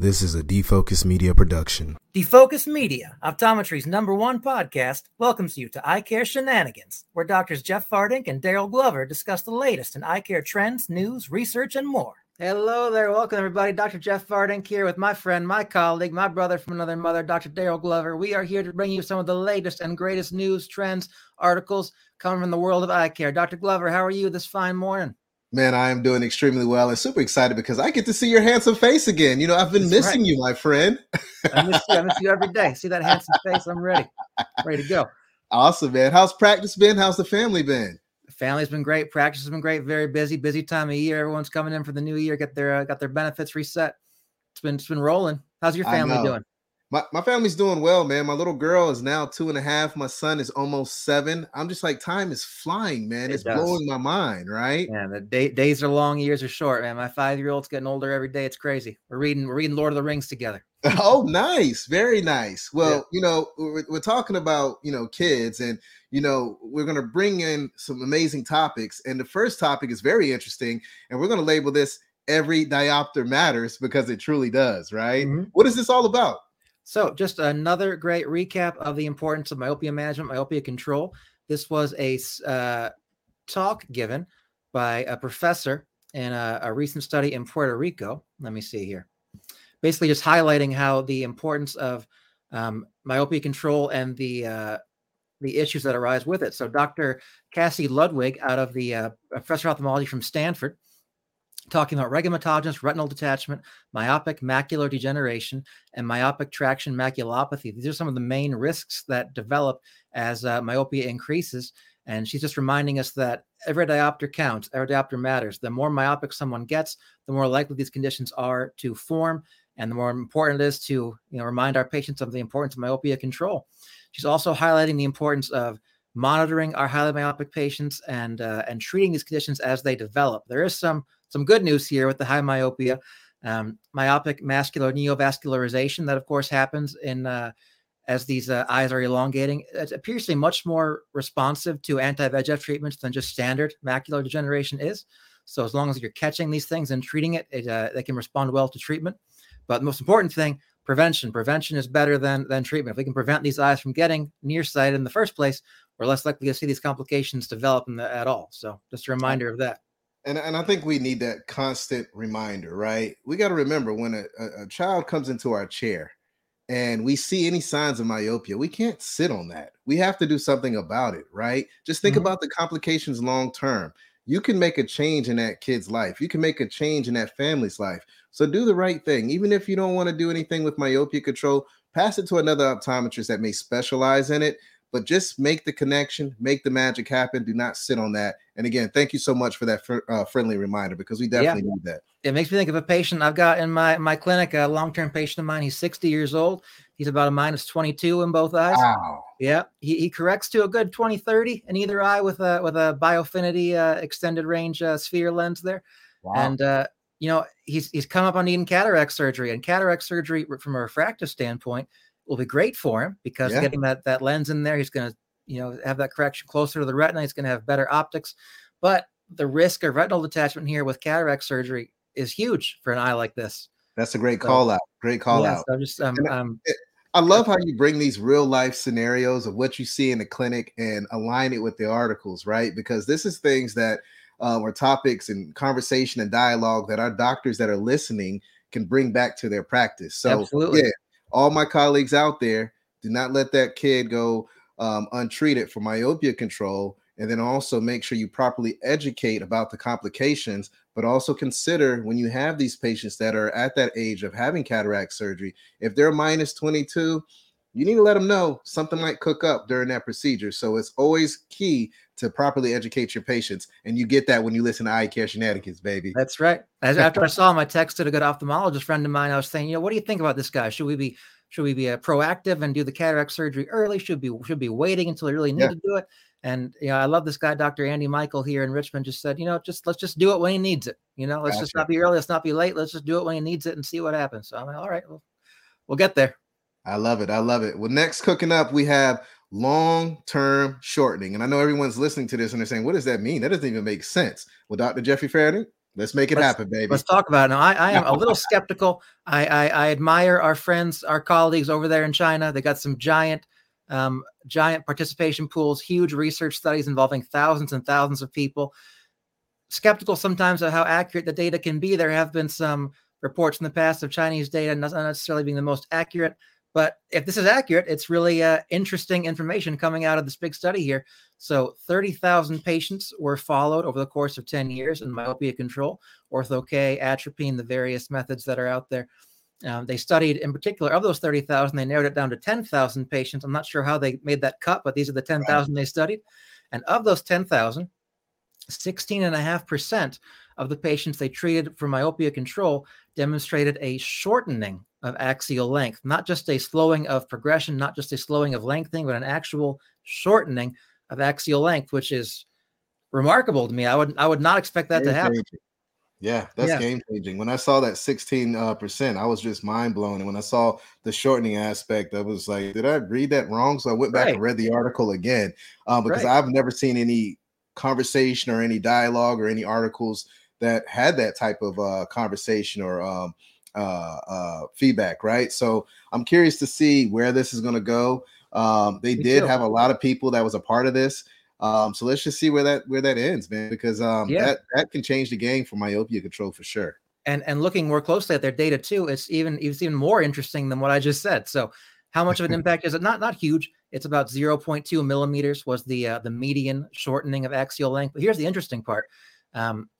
This is a Defocus Media production. Defocus Media, optometry's number one podcast, welcomes you to Eye Care Shenanigans, where doctors Jeff Fardink and Darryl Glover discuss the latest in eye care trends, news, research, and more. Hello there. Welcome, everybody. Dr. Jeff Fardink here with my friend, my colleague, my brother from another mother, Dr. Darryl Glover. We are here to bring you some of the latest and greatest news, trends, articles coming from the world of eye care. Dr. Glover, how are you this fine morning? Man, I am doing extremely well and super excited because I get to see your handsome face again. You know, I've been That's missing right. you, my friend. I miss you. I miss you every day. See that handsome face? I'm ready. Ready to go. Awesome, man. How's practice been? How's the family been? The family's been great. Practice has been great. Very busy, busy time of year. Everyone's coming in for the new year, get their uh, got their benefits reset. It's been it's been rolling. How's your family doing? My, my family's doing well, man. My little girl is now two and a half. My son is almost seven. I'm just like, time is flying, man. It it's does. blowing my mind, right? Yeah, the day, days are long, years are short, man. My five year old's getting older every day. It's crazy. We're reading, we're reading Lord of the Rings together. oh, nice, very nice. Well, yeah. you know, we're, we're talking about you know kids, and you know, we're gonna bring in some amazing topics. And the first topic is very interesting, and we're gonna label this "Every Diopter Matters" because it truly does, right? Mm-hmm. What is this all about? So, just another great recap of the importance of myopia management, myopia control. This was a uh, talk given by a professor in a, a, recent study in Puerto Rico. Let me see here. Basically, just highlighting how the importance of um, myopia control and the uh, the issues that arise with it. So, Dr. Cassie Ludwig, out of the uh, professor of ophthalmology from Stanford, talking about rhegmatogenous retinal detachment, myopic macular degeneration, and myopic traction maculopathy. These are some of the main risks that develop as uh, myopia increases. And she's just reminding us that every diopter counts, every diopter matters. The more myopic someone gets, the more likely these conditions are to form, and the more important it is to you know remind our patients of the importance of myopia control. She's also highlighting the importance of monitoring our highly myopic patients and uh, and treating these conditions as they develop. There is some some good news here with the high myopia, um, myopic macular neovascularization that of course happens in uh, as these uh, eyes are elongating. It appears to be much more responsive to anti-VEGF treatments than just standard macular degeneration is. So as long as you're catching these things and treating it, it uh, they can respond well to treatment. But the most important thing, prevention. Prevention is better than than treatment. If we can prevent these eyes from getting nearsighted in the first place, we're less likely to see these complications develop the, at all. So just a reminder of that. And, and I think we need that constant reminder, right? We got to remember when a, a, a child comes into our chair and we see any signs of myopia, we can't sit on that. We have to do something about it, right? Just think mm-hmm. about the complications long term. You can make a change in that kid's life. You can make a change in that family's life. So do the right thing. Even if you don't want to do anything with myopia control, pass it to another optometrist that may specialize in it but just make the connection, make the magic happen. Do not sit on that. And again, thank you so much for that fr- uh, friendly reminder because we definitely yeah. need that. It makes me think of a patient I've got in my my clinic, a long term patient of mine. He's 60 years old. He's about a minus 22 in both eyes. Wow. Yeah, he, he corrects to a good 20 30 in either eye with a with a biofinity uh, extended range uh, sphere lens there. Wow. And uh, you know he's he's come up on needing cataract surgery, and cataract surgery from a refractive standpoint will be great for him because yeah. getting that that lens in there, he's going to you know have that correction closer to the retina. He's going to have better optics, but the risk of retinal detachment here with cataract surgery is huge for an eye like this. That's a great so, call out. Great call yeah, out. So just um, um, I love how you bring these real life scenarios of what you see in the clinic and align it with the articles, right? Because this is things that are topics and conversation and dialogue that our doctors that are listening can bring back to their practice. So, Absolutely. yeah, all my colleagues out there, do not let that kid go um, untreated for myopia control. And then also make sure you properly educate about the complications, but also consider when you have these patients that are at that age of having cataract surgery, if they're minus 22, you need to let them know something might cook up during that procedure. So it's always key to properly educate your patients. And you get that when you listen to eye care shenanigans, baby. That's right. As after I saw him, I texted a good ophthalmologist friend of mine. I was saying, you know, what do you think about this guy? Should we be should we be uh, proactive and do the cataract surgery early? Should be should be waiting until we really need yeah. to do it? And you know, I love this guy, Dr. Andy Michael here in Richmond. Just said, you know, just let's just do it when he needs it. You know, let's gotcha. just not be early, let's not be late. Let's just do it when he needs it and see what happens. So I'm like, all right, well, we'll get there. I love it. I love it. Well, next cooking up, we have long-term shortening. And I know everyone's listening to this and they're saying, what does that mean? That doesn't even make sense. Well, Dr. Jeffrey Fardink. Let's make it let's, happen, baby. Let's talk about it. Now, I, I am a little skeptical. I, I, I admire our friends, our colleagues over there in China. They got some giant, um, giant participation pools, huge research studies involving thousands and thousands of people. Skeptical sometimes of how accurate the data can be. There have been some reports in the past of Chinese data not necessarily being the most accurate. But if this is accurate, it's really uh, interesting information coming out of this big study here. So 30,000 patients were followed over the course of 10 years in myopia control, ortho-K, atropine, the various methods that are out there. Um, they studied, in particular, of those 30,000, they narrowed it down to 10,000 patients. I'm not sure how they made that cut, but these are the 10,000 they studied. And of those 10,000, 16.5% of the patients they treated for myopia control demonstrated a shortening of axial length, not just a slowing of progression, not just a slowing of lengthening, but an actual shortening of axial length, which is remarkable to me. I would I would not expect that game to happen. Changing. Yeah, that's yeah. game changing. When I saw that 16 uh, percent, I was just mind blown. And when I saw the shortening aspect, I was like, did I read that wrong? So I went back right. and read the article again uh, because right. I've never seen any conversation or any dialogue or any articles that had that type of uh, conversation or um, uh, uh, feedback, right? So I'm curious to see where this is going to go. Um, they Me did too. have a lot of people that was a part of this. Um, so let's just see where that where that ends, man, because um, yeah. that that can change the game for myopia control for sure. And and looking more closely at their data too, it's even it's even more interesting than what I just said. So how much of an impact is it? Not not huge. It's about 0.2 millimeters was the uh, the median shortening of axial length. But here's the interesting part. Um,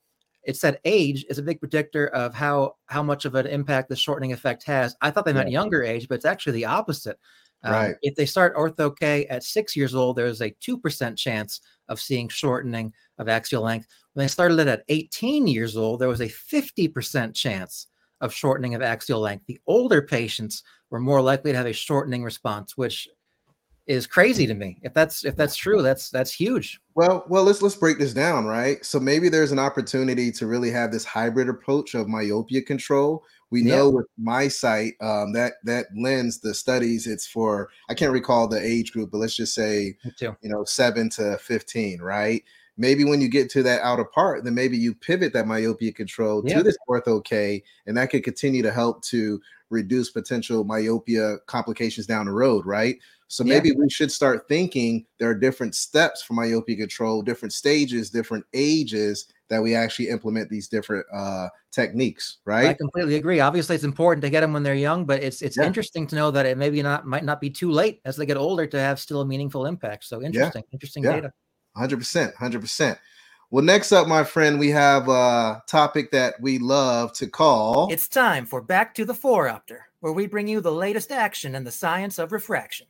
it said age is a big predictor of how how much of an impact the shortening effect has. I thought they meant yeah. younger age, but it's actually the opposite. Um, right. If they start ortho K at six years old, there's a two percent chance of seeing shortening of axial length. When they started it at 18 years old, there was a 50 percent chance of shortening of axial length. The older patients were more likely to have a shortening response, which is crazy to me. If that's if that's true, that's that's huge. Well, well, let's let's break this down, right? So maybe there's an opportunity to really have this hybrid approach of myopia control. We yeah. know with MiSight um, that that lens, the studies, it's for I can't recall the age group, but let's just say you know seven to fifteen, right? Maybe when you get to that outer part, then maybe you pivot that myopia control yeah. to this ortho K, and that could continue to help to reduce potential myopia complications down the road, right? So maybe yeah. we should start thinking there are different steps for myopia control, different stages, different ages that we actually implement these different uh, techniques, right? I completely agree. Obviously, it's important to get them when they're young, but it's it's yeah. interesting to know that it maybe not might not be too late as they get older to have still a meaningful impact. So interesting, yeah. interesting data. Hundred percent, hundred percent. Well, next up, my friend, we have a topic that we love to call. It's time for Back to the Phoropter, where we bring you the latest action in the science of refraction.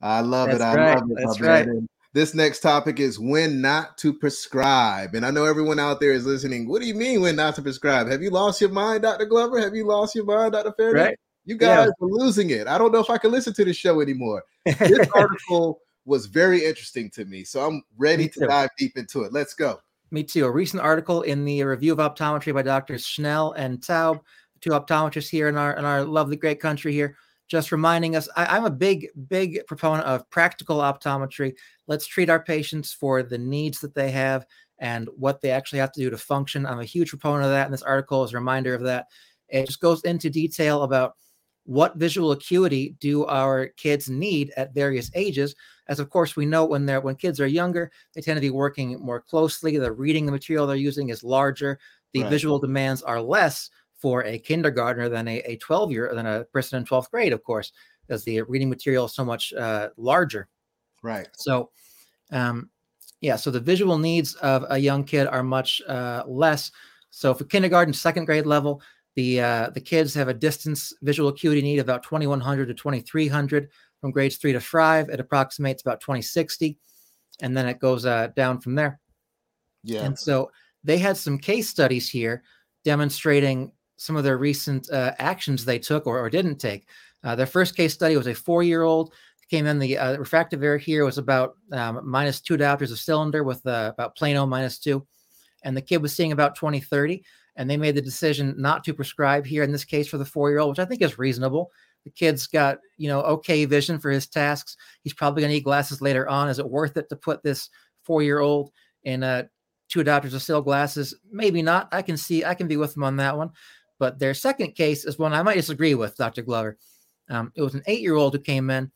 I love That's it. I right. love it. That's right. This next topic is when not to prescribe. And I know everyone out there is listening. What do you mean when not to prescribe? Have you lost your mind, Dr. Glover? Have you lost your mind, Dr. Fardink? Right. You guys yeah. are losing it. I don't know if I can listen to the show anymore. This article was very interesting to me. So I'm ready to dive deep into it. Let's go. Me too. A recent article in the review of optometry by Drs. Schnell and Taub, two optometrists here in our in our lovely great country here, just reminding us I, am a big, big proponent of practical optometry. Let's treat our patients for the needs that they have and what they actually have to do to function. I'm a huge proponent of that. And this article is a reminder of that. It just goes into detail about what visual acuity do our kids need at various ages as of course we know when they're when kids are younger they tend to be working more closely. The reading the material they're using is larger. The right. visual demands are less for a kindergartner than a, a 12 year than a person in 12th grade of course because the reading material is so much uh, larger. Right. So um, yeah so the visual needs of a young kid are much uh, less. So for kindergarten second grade level the uh, the kids have a distance visual acuity need of about 2100 to 2300 from grades three to five. It approximates about 2060, and then it goes uh, down from there. Yeah. And so they had some case studies here demonstrating some of their recent uh, actions they took or, or didn't take. Uh, their first case study was a four-year-old came in. The uh, refractive error here was about um, minus two diopters of cylinder with uh, about plano minus two, and the kid was seeing about 2030 and they made the decision not to prescribe here in this case for the four year old, which I think is reasonable. The kid's got, you know, okay vision for his tasks. He's probably going to need glasses later on. Is it worth it to put this four year old in a two diopters of still glasses, maybe not. I can see, I can be with them on that one. But their second case is one I might disagree with, Dr. Glover. Um, it was an eight year old who came in,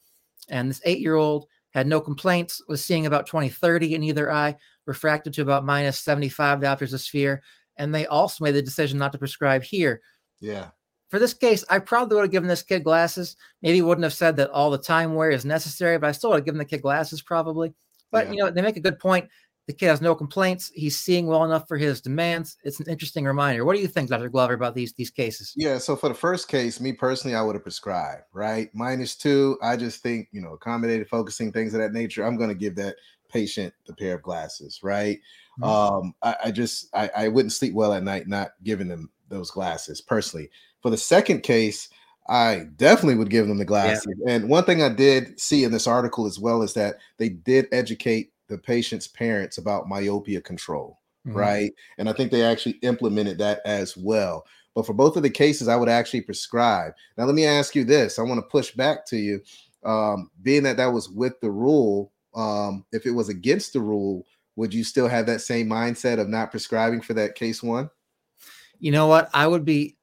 and this eight year old had no complaints, was seeing about 20 30 in either eye, refracted to about minus 75 diopters of sphere. And they also made the decision not to prescribe here. Yeah. For this case, I probably would have given this kid glasses. Maybe wouldn't have said that all the time wear is necessary, but I still would have given the kid glasses probably. But yeah. you know, they make a good point. The kid has no complaints. He's seeing well enough for his demands. It's an interesting reminder. What do you think, Dr. Glover, about these these cases? Yeah. So for the first case, me personally, I would have prescribed, right? Minus two. I just think, you know, accommodated focusing, things of that nature. I'm going to give that patient the pair of glasses, right? Mm-hmm. Um, I, I just I, I wouldn't sleep well at night not giving them those glasses personally. For the second case, I definitely would give them the glasses. Yeah. And one thing I did see in this article as well is that they did educate the patient's parents about myopia control, mm-hmm. right? And I think they actually implemented that as well. But for both of the cases, I would actually prescribe. Now, let me ask you this I want to push back to you. Um, being that that was with the rule, um, if it was against the rule, would you still have that same mindset of not prescribing for that case one? You know what? I would be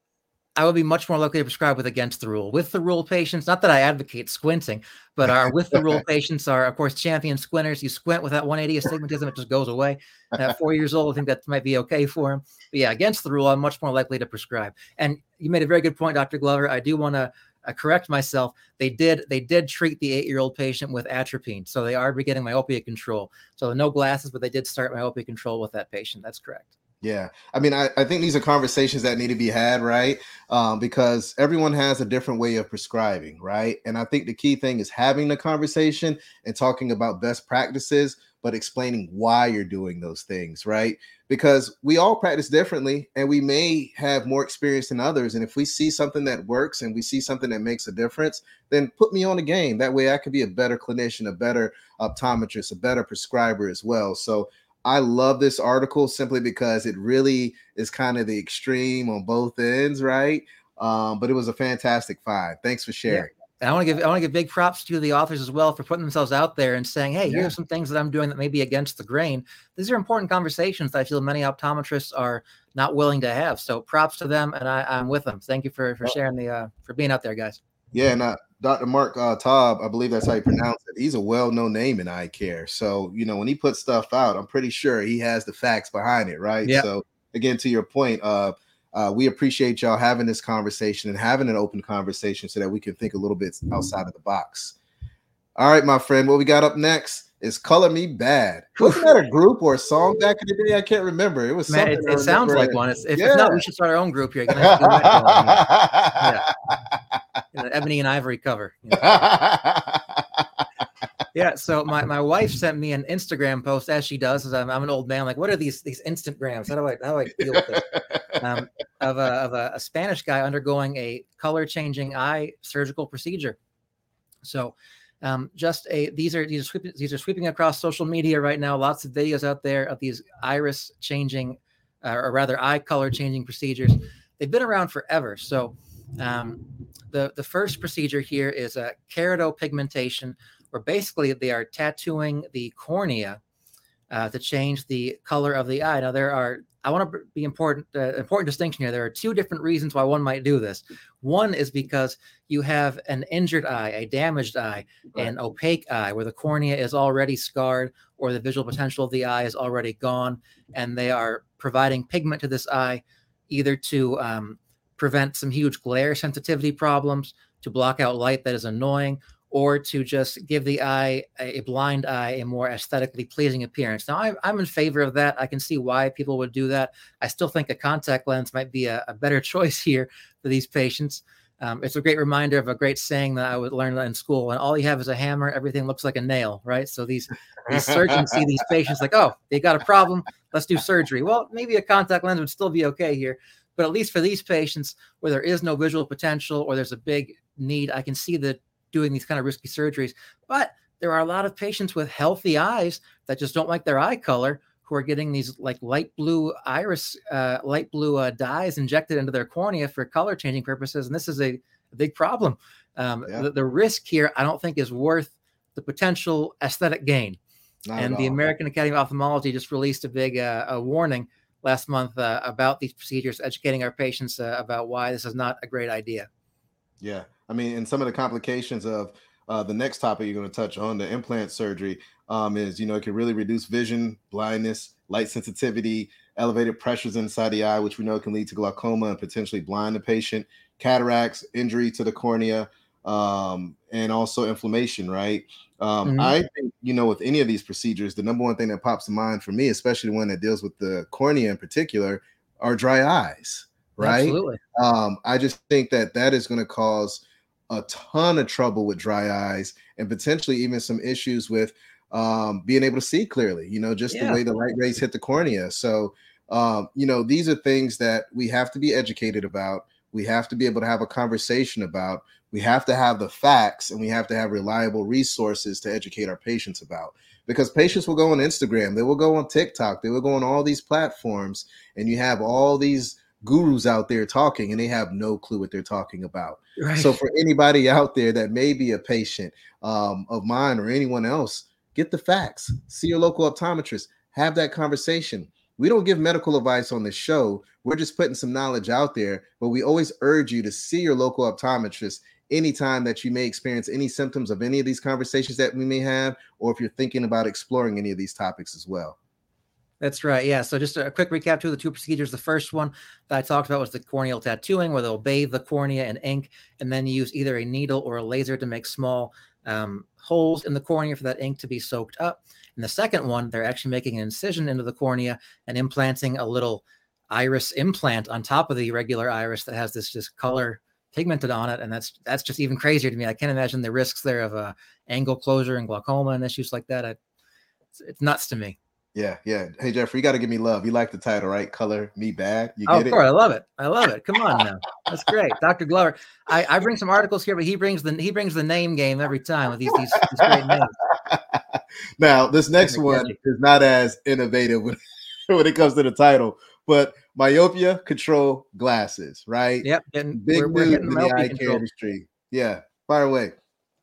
I would be much more likely to prescribe with against the rule. With the rule patients, not that I advocate squinting, but our with the rule patients are, of course, champion squinters. You squint with that 180 astigmatism, it just goes away. At four years old, I think that might be okay for him. But yeah, against the rule, I'm much more likely to prescribe. And you made a very good point, Dr. Glover. I do want to uh, correct myself. They did they did treat the eight year old patient with atropine, so they are getting myopia control. So no glasses, but they did start myopia control with that patient. That's correct. Yeah. I mean, I, I think these are conversations that need to be had, right? Um, because everyone has a different way of prescribing, right? And I think the key thing is having the conversation and talking about best practices, but explaining why you're doing those things, right? Because we all practice differently and we may have more experience than others. And if we see something that works and we see something that makes a difference, then put me on the game. That way I can be a better clinician, a better optometrist, a better prescriber as well. So I love this article simply because it really is kind of the extreme on both ends, right? Um, but it was a fantastic find. Thanks for sharing. Yeah. And I want to give I want to give big props to the authors as well for putting themselves out there and saying, "Hey, yeah. here's some things that I'm doing that may be against the grain." These are important conversations that I feel many optometrists are not willing to have. So, props to them, and I, am with them. Thank you for for sharing the uh, for being out there, guys. Yeah, and uh, Dr. Mark uh, Taub, I believe that's how you pronounce it. He's a well-known name in eye care. So, you know, when he puts stuff out, I'm pretty sure he has the facts behind it, right? Yeah. So, again, to your point, uh, uh, we appreciate y'all having this conversation and having an open conversation so that we can think a little bit outside of the box. All right, my friend, what we got up next is "Color Me Bad." Wasn't that a group or a song back in the day? I can't remember. It was Man, it, it sounds like one. It's, if, yeah. if not, we should start our own group here. yeah. Ebony and ivory cover. You know? yeah. So my, my wife sent me an Instagram post as she does, as I'm, I'm an old man. Like, what are these these Instagrams? How do I how do I deal with this? Um, of a of a, a Spanish guy undergoing a color changing eye surgical procedure. So um, just a these are these are sweeping these are sweeping across social media right now. Lots of videos out there of these iris changing, uh, or rather eye color changing procedures. They've been around forever. So um, the, the first procedure here is a keratopigmentation, where basically they are tattooing the cornea uh, to change the color of the eye. Now, there are, I want to be important, uh, important distinction here. There are two different reasons why one might do this. One is because you have an injured eye, a damaged eye, right. an opaque eye, where the cornea is already scarred or the visual potential of the eye is already gone, and they are providing pigment to this eye either to um, prevent some huge glare sensitivity problems, to block out light that is annoying, or to just give the eye a blind eye a more aesthetically pleasing appearance. Now, I, am in favor of that. I can see why people would do that. I still think a contact lens might be a, a better choice here for these patients. Um, it's a great reminder of a great saying that I would learn in school. And all you have is a hammer, everything looks like a nail, right? So these these surgeons see these patients like, oh, they got a problem, let's do surgery. Well, maybe a contact lens would still be okay here. But at least for these patients where there is no visual potential or there's a big need, I can see that doing these kind of risky surgeries. But there are a lot of patients with healthy eyes that just don't like their eye color who are getting these like light blue iris, uh, light blue uh, dyes injected into their cornea for color changing purposes. And this is a, a big problem. Um, yeah. the, the risk here, I don't think, is worth the potential aesthetic gain. Not and the American Academy of Ophthalmology just released a big uh, a warning last month uh, about these procedures, educating our patients uh, about why this is not a great idea. Yeah, I mean, and some of the complications of uh, the next topic you're going to touch on, the implant surgery, um, is you know it can really reduce vision, blindness, light sensitivity, elevated pressures inside the eye, which we know can lead to glaucoma and potentially blind the patient, cataracts, injury to the cornea, um, and also inflammation. Right. Um, mm-hmm. I think you know with any of these procedures, the number one thing that pops to mind for me, especially one that deals with the cornea in particular, are dry eyes. Right. Absolutely. Um, I just think that that is going to cause a ton of trouble with dry eyes and potentially even some issues with um, being able to see clearly, you know, just yeah. the way the light rays hit the cornea. So, um, you know, these are things that we have to be educated about. We have to be able to have a conversation about. We have to have the facts and we have to have reliable resources to educate our patients about. Because patients will go on Instagram, they will go on TikTok, they will go on all these platforms, and you have all these gurus out there talking and they have no clue what they're talking about. Right. So for anybody out there that may be a patient um, of mine or anyone else, get the facts. See your local optometrist. Have that conversation. We don't give medical advice on the show. We're just putting some knowledge out there, but we always urge you to see your local optometrist anytime that you may experience any symptoms of any of these conversations that we may have, or if you're thinking about exploring any of these topics as well. That's right. Yeah. So just a quick recap to the two procedures. The first one that I talked about was the corneal tattooing, where they'll bathe the cornea in ink and then use either a needle or a laser to make small um, holes in the cornea for that ink to be soaked up. And the second one, they're actually making an incision into the cornea and implanting a little iris implant on top of the regular iris that has this just color pigmented on it, and that's that's just even crazier to me. I can't imagine the risks there of uh, angle closure and glaucoma and issues like that. I, it's, it's nuts to me. Yeah, yeah. Hey Jeffrey, you got to give me love. You like the title, right? Color me bad. You oh, get oh, of course, it? I love it. I love it. Come on now, that's great, Dr. Glover. I, I bring some articles here, but he brings the he brings the name game every time with these these, these great names. now, this next one is not as innovative when, when it comes to the title, but myopia control glasses, right? Yep, getting, big we're, we're in the eye care industry. Yeah, fire away.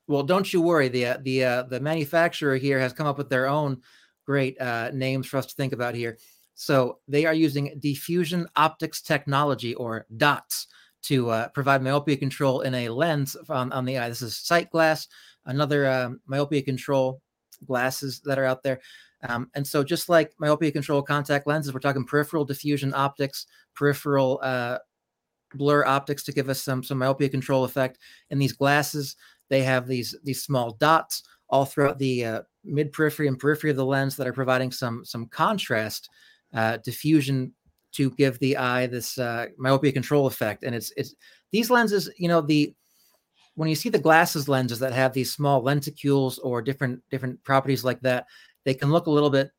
Well, don't you worry. the uh, the uh, The manufacturer here has come up with their own great uh, names for us to think about here. So they are using diffusion optics technology or DOTS to uh, provide myopia control in a lens on, on the eye. This is SightGlass, another um, myopia control glasses that are out there. Um, and so, just like myopia control contact lenses, we're talking peripheral diffusion optics, peripheral uh, blur optics to give us some some myopia control effect. In these glasses, they have these these small dots all throughout the uh, mid periphery and periphery of the lens that are providing some some contrast uh, diffusion to give the eye this uh, myopia control effect. And it's it's these lenses, you know, the when you see the glasses lenses that have these small lenticules or different different properties like that, they can look a little bit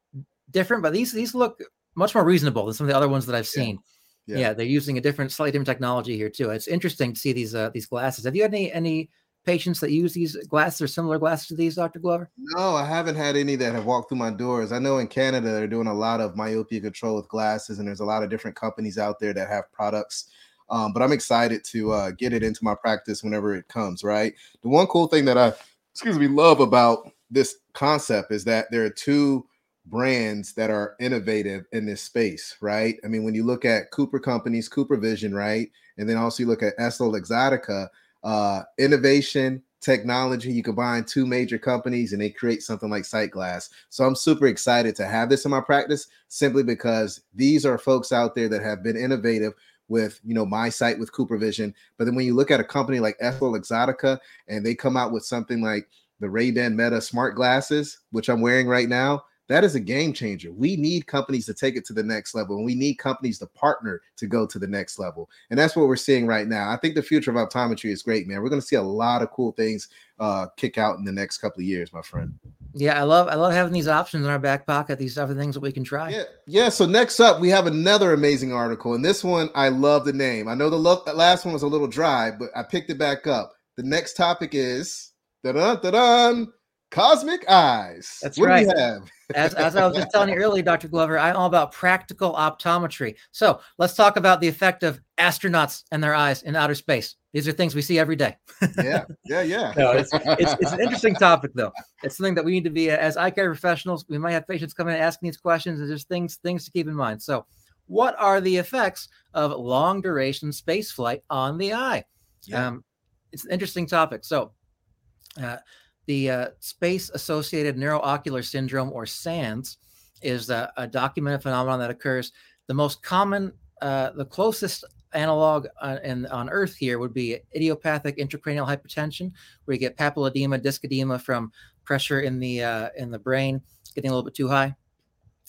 different, but these these look much more reasonable than some of the other ones that I've seen. Yeah. yeah. yeah they're using a different, slightly different technology here too. It's interesting to see these uh, these glasses. Have you had any any patients that use these glasses or similar glasses to these, Dr. Glover? No, I haven't had any that have walked through my doors. I know in Canada they're doing a lot of myopia control with glasses, and there's a lot of different companies out there that have products. Um, but I'm excited to uh, get it into my practice whenever it comes. Right. The one cool thing that I, excuse me, love about this concept is that there are two brands that are innovative in this space, right? I mean, when you look at Cooper companies, Cooper Vision, right, and then also you look at EssilorLuxottica, uh, innovation, technology. You combine two major companies and they create something like SightGlass. So I'm super excited to have this in my practice simply because these are folks out there that have been innovative with you know MiSight with Cooper Vision. But then when you look at a company like EssilorLuxottica and they come out with something like the Ray-Ban Meta smart glasses, which I'm wearing right now, that is a game changer. We need companies to take it to the next level, and we need companies to partner to go to the next level. And that's what we're seeing right now. I think the future of optometry is great, man. We're going to see a lot of cool things uh, kick out in the next couple of years, my friend. Yeah, I love I love having these options in our back pocket. These other things that we can try. Yeah, yeah. So next up, we have another amazing article, and this one I love the name. I know the lo- last one was a little dry, but I picked it back up. The next topic is da da da Cosmic eyes. That's what right. Do we have? as, as I was just telling you earlier, Dr. Glover, I'm all about practical optometry. So let's talk about the effect of astronauts and their eyes in outer space. These are things we see every day. yeah, yeah, yeah. no, it's, it's, it's, an interesting topic, though. It's something that we need to be, as eye care professionals, we might have patients come in and asking these questions, and there's things things to keep in mind. So, what are the effects of long duration space flight on the eye? Yeah. Um, it's an interesting topic. So, uh, the uh, space associated neuroocular syndrome, or SANS, is a, a, documented phenomenon that occurs. The most common, uh, the closest analog uh, in, on Earth here would be idiopathic intracranial hypertension, where you get papilledema, disc edema from pressure in the uh, in the brain getting a little bit too high.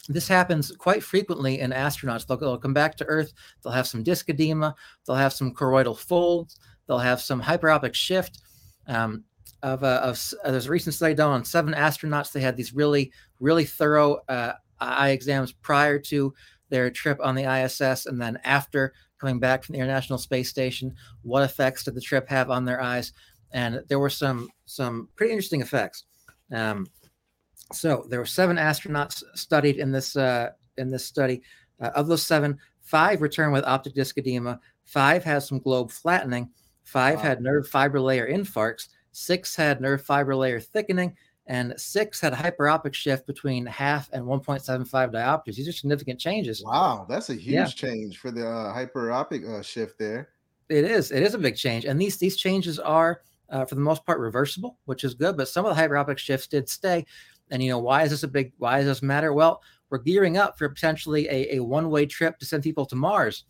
This happens quite frequently in astronauts. They'll, they'll come back to Earth. They'll have some disc edema. They'll have some choroidal folds. They'll have some hyperopic shift. Um, of, uh, of uh, there's a recent study done on seven astronauts. They had these really, really thorough uh, eye exams prior to their trip on the ISS, and then after coming back from the International Space Station. What effects did the trip have on their eyes? And there were some some pretty interesting effects. Um, so there were seven astronauts studied in this uh, in this study. Uh, of those seven, five returned with optic disc edema. Five had some globe flattening. Five wow. had nerve fiber layer infarcts six had nerve fiber layer thickening, and six had hyperopic shift between half and 1.75 diopters. These are significant changes. Wow, that's a huge yeah. change for the uh, hyperopic uh, shift there. It is. It is a big change, and these these changes are, uh, for the most part, reversible, which is good. But some of the hyperopic shifts did stay. And you know, why is this a big? Why does this matter? Well, we're gearing up for potentially a, a one way trip to send people to Mars.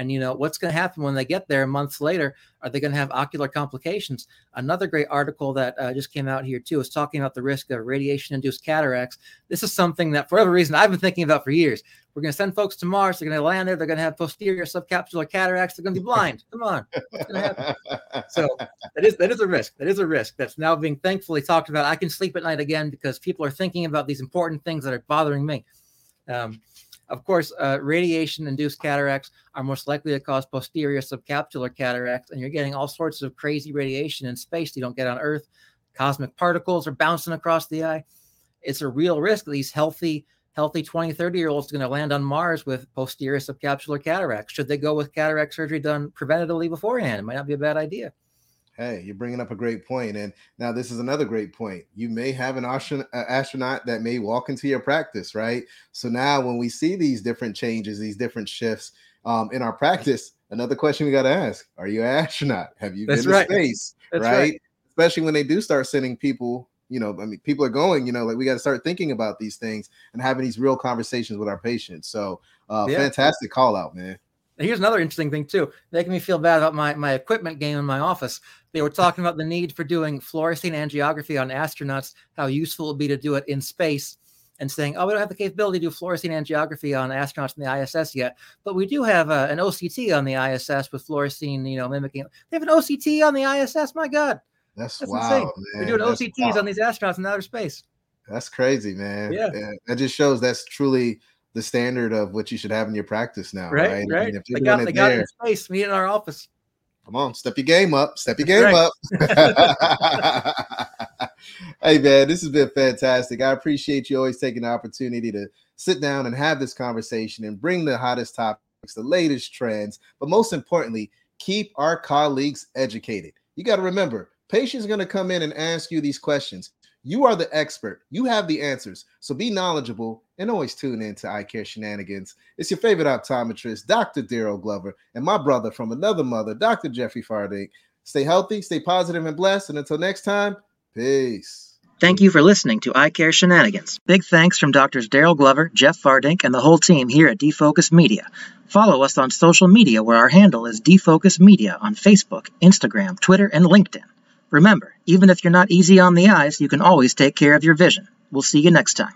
And you know what's going to happen when they get there months later? Are they going to have ocular complications? Another great article that uh, just came out here too is talking about the risk of radiation-induced cataracts. This is something that, for whatever reason, I've been thinking about for years. We're going to send folks to Mars. They're going to land there. They're going to have posterior subcapsular cataracts. They're going to be blind. Come on, what's going to happen? so that is that is a risk. That is a risk that's now being thankfully talked about. I can sleep at night again because people are thinking about these important things that are bothering me. Um, of course, uh, radiation induced cataracts are most likely to cause posterior subcapsular cataracts, and you're getting all sorts of crazy radiation in space you don't get on Earth. Cosmic particles are bouncing across the eye. It's a real risk that these healthy, healthy 20, 30 year olds are going to land on Mars with posterior subcapsular cataracts. Should they go with cataract surgery done preventatively beforehand? It might not be a bad idea. Hey, you're bringing up a great point, and now this is another great point. You may have an astronaut that may walk into your practice, right? So now, when we see these different changes, these different shifts um, in our practice, another question we got to ask: Are you an astronaut? Have you That's been right. to space? That's Right? right? Especially when they do start sending people you know, I mean, people are going, you know, like we got to start thinking about these things and having these real conversations with our patients. So, uh, yeah. fantastic call out, man. Here's another interesting thing too, making me feel bad about my my equipment game in my office. They were talking about the need for doing fluorescein angiography on astronauts, how useful it would be to do it in space, and saying, "Oh, we don't have the capability to do fluorescein angiography on astronauts in the ISS yet, but we do have uh, an OCT on the ISS with fluorescein, you know, mimicking. They have an OCT on the ISS. My God, that's, that's wow. We're doing that's OCTs wild. on these astronauts in outer space. That's crazy, man. Yeah. yeah, that just shows that's truly the standard of what you should have in your practice now, right? Right. right. I mean, if you're they got, they got there, in space. Me in our office. Come on, step your game up. Step your game right. up. hey man, this has been fantastic. I appreciate you always taking the opportunity to sit down and have this conversation and bring the hottest topics, the latest trends, but most importantly, keep our colleagues educated. You got to remember, patients are going to come in and ask you these questions. You are the expert. You have the answers. So be knowledgeable and always tune in to Eye Care Shenanigans. It's your favorite optometrist, Dr. Darryl Glover, and my brother from another mother, Dr. Jeffrey Fardink. Stay healthy, stay positive and blessed. And until next time, peace. Thank you for listening to Eye Care Shenanigans. Big thanks from Doctors Darryl Glover, Jeff Fardink, and the whole team here at Defocus Media. Follow us on social media where our handle is Defocus Media on Facebook, Instagram, Twitter, and LinkedIn. Remember, even if you're not easy on the eyes, you can always take care of your vision. We'll see you next time.